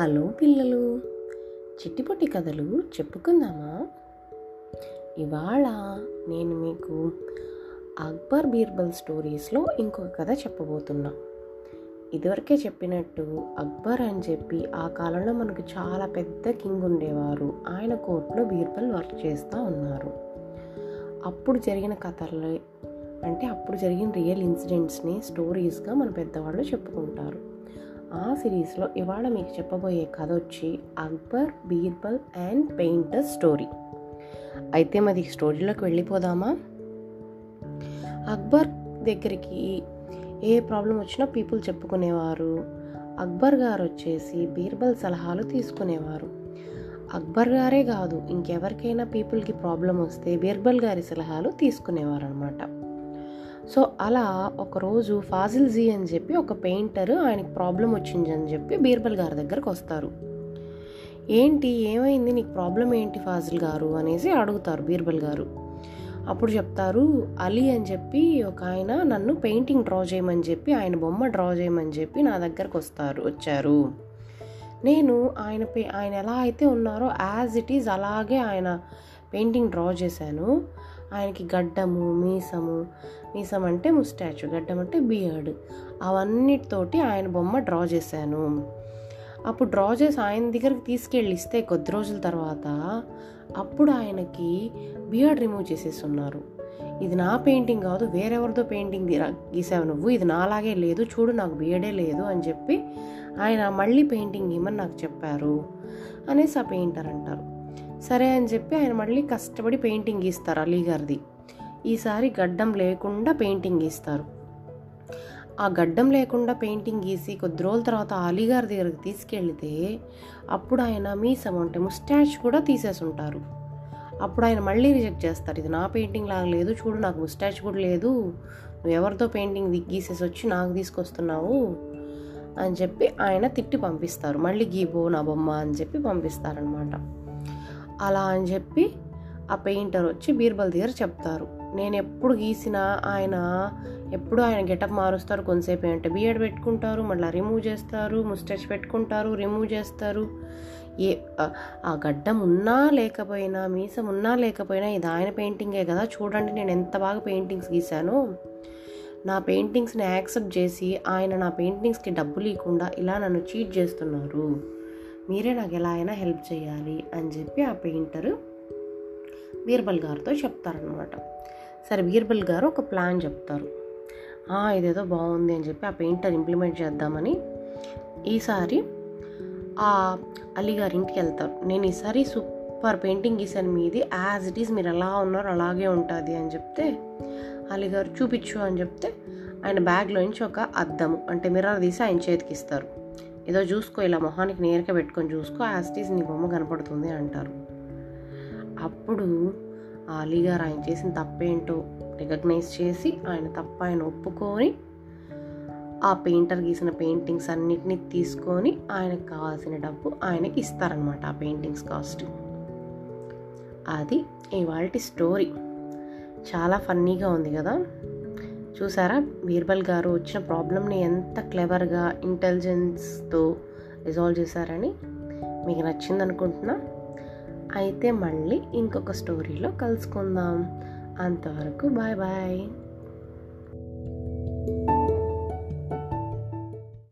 Hello పిల్లలు చిట్టిపొట్టి కథలు చెప్పుకుందామా? ఇవాళ నేను మీకు అక్బర్ బీర్బల్ స్టోరీస్లో ఇంకొక కథ చెప్పబోతున్నా. ఇదివరకే చెప్పినట్టు అక్బర్ అని చెప్పి ఆ కాలంలో మనకు చాలా పెద్ద కింగ్ ఉండేవారు. ఆయన కోర్టులో బీర్బల్ వర్క్ చేస్తూ ఉన్నారు. అప్పుడు జరిగిన కథలు అంటే అప్పుడు జరిగిన రియల్ ఇన్సిడెంట్స్ని స్టోరీస్గా మన పెద్దవాళ్ళు చెప్పుకుంటారు. ఆ సిరీస్లో ఇవాళ మీకు చెప్పబోయే కథ వచ్చి Akbar Birbal and painter story. అయితే మరి స్టోరీలోకి వెళ్ళిపోదామా? అక్బర్ దగ్గరికి ఏ ప్రాబ్లం వచ్చినా పీపుల్ చెప్పుకునేవారు. అక్బర్ గారు వచ్చేసి బీర్బల్ సలహాలు తీసుకునేవారు. అక్బర్ గారే కాదు ఇంకెవరికైనా పీపుల్కి ప్రాబ్లం వస్తే బీర్బల్ గారి సలహాలు తీసుకునేవారు అనమాట సో అలా ఒకరోజు ఫాజిల్ జీ అని చెప్పి ఒక పెయింటర్ ఆయనకి ప్రాబ్లం వచ్చింది అని చెప్పి బీర్బల్ గారి దగ్గరకు వస్తారు. ఏంటి? ఏమైంది? నీకు ప్రాబ్లం ఏంటి ఫాజిల్ గారు? అనేసి అడుగుతారు బీర్బల్ గారు. అప్పుడు చెప్తారు అలీ అని చెప్పి ఒక ఆయన నన్ను పెయింటింగ్ డ్రా చేయమని చెప్పి ఆయన బొమ్మ డ్రా చేయమని చెప్పి నా దగ్గరకు వస్తారు వచ్చారు. నేను ఆయన పే ఆయన ఎలా అయితే ఉన్నారో యాజ్ ఇట్ ఈజ్ అలాగే ఆయన పెయింటింగ్ డ్రా చేశాను. ఆయనకి గడ్డము మీసము మీసం అంటే ముస్టాచు గడ్డం అంటే బియర్డ్. అవన్నిటితోటి ఆయన బొమ్మ డ్రా చేశాను. అప్పుడు డ్రా చేసి ఆయన దగ్గరికి తీసుకెళ్ళి ఇస్తే కొద్ది రోజుల తర్వాత అప్పుడు ఆయనకి బియర్డ్ రిమూవ్ చేసేస్తున్నారు ఇది నా పెయింటింగ్ కాదు వేరెవరిదో పెయింటింగ్ గీసావు నువ్వు ఇది నాలాగే లేదు చూడు నాకు బియర్డే లేదు అని చెప్పి ఆయన మళ్ళీ పెయింటింగ్ ఇవ్వమని నాకు చెప్పారు అనేసి ఆ పెయింటర్ అంటారు. సరే అని చెప్పి ఆయన మళ్ళీ కష్టపడి పెయింటింగ్ గీస్తారు అలీ గారిది. ఈసారి గడ్డం లేకుండా పెయింటింగ్ గీస్తారు. ఆ గడ్డం లేకుండా పెయింటింగ్ గీసి కొద్ది రోజుల తర్వాత అలీగారి దగ్గరికి తీసుకెళ్తే అప్పుడు ఆయన మీసం అంటే ముస్టాచ్ కూడా తీసేసి ఉంటారు. అప్పుడు ఆయన మళ్ళీ రిజెక్ట్ చేస్తారు. ఇది నా పెయింటింగ్ లాగా లేదు చూడు నాకు ముస్టాష్ కూడా లేదు నువ్వు ఎవరితో పెయింటింగ్ గీసేసి వచ్చి నాకు తీసుకొస్తున్నావు అని చెప్పి ఆయన తిట్టి పంపిస్తారు. మళ్ళీ గీబో నా బొమ్మ అని చెప్పి పంపిస్తారనమాట అలా అని చెప్పి ఆ పెయింటర్ వచ్చి బీర్బల్ దగ్గర చెప్తారు. నేను ఎప్పుడు గీసినా ఆయన ఎప్పుడు ఆయన గెటప్ మారుస్తారు. కొంతసేపు అంటే బియడ్ పెట్టుకుంటారు మళ్ళీ రిమూవ్ చేస్తారు ముస్టెచ్ పెట్టుకుంటారు రిమూవ్ చేస్తారు. ఏ ఆ గడ్డం ఉన్నా లేకపోయినా మీసం ఉన్నా లేకపోయినా ఇది ఆయన పెయింటింగే కదా. చూడండి నేను ఎంత బాగా పెయింటింగ్స్ గీశాను. నా పెయింటింగ్స్ని యాక్సెప్ట్ చేసి ఆయన నా పెయింటింగ్స్కి డబ్బులు ఇవ్వకుండా ఇలా నన్ను చీట్ చేస్తున్నారు. మీరే నాకు ఎలా అయినా హెల్ప్ చేయాలి అని చెప్పి ఆ పెయింటర్ బీర్బల్ గారితో చెప్తారనమాట సరే బీర్బల్ గారు ఒక ప్లాన్ చెప్తారు. ఇదేదో బాగుంది అని చెప్పి ఆ పెయింటర్ ఇంప్లిమెంట్ చేద్దామని ఈసారి ఆ అలీ గారి ఇంటికి వెళ్తారు. నేను ఈసారి సూపర్ పెయింటింగ్ గీసాను మీది యాజ్ ఇట్ ఈస్ మీరు ఎలా ఉన్నారో అలాగే ఉంటుంది అని చెప్తే అలీగారు చూపించు అని చెప్తే ఆయన బ్యాగ్లో నుంచి ఒక అద్దము అంటే మిర్రర్ తీసి ఆయన చేతికి ఇస్తారు. ఏదో చూసుకో ఇలా మొహానికి నేరుగా పెట్టుకొని చూసుకో యాజ్ నీ బొమ్మ కనపడుతుంది అంటారు. అప్పుడు ఆ ఆయన చేసిన తప్పేంటో రికగ్నైజ్ చేసి ఆయన తప్ప ఆయన ఒప్పుకొని ఆ పెయింటర్ గీసిన పెయింటింగ్స్ అన్నిటినీ తీసుకొని ఆయనకు కావాల్సిన డబ్బు ఆయనకి ఇస్తారనమాట ఆ పెయింటింగ్స్ కాస్ట్. అది ఇవాళ స్టోరీ. చాలా ఫన్నీగా ఉంది కదా? చూసారా? బీర్బల్ గారు వచ్చిన ప్రాబ్లమ్ని ఎంత క్లెవర్గా ఇంటెలిజెన్స్తో రిజాల్వ్ చేశారని మీకు నచ్చింది అనుకుంటున్నా అయితే మళ్ళీ ఇంకొక స్టోరీలో కలుసుకుందాం. అంతవరకు బాయ్ బాయ్.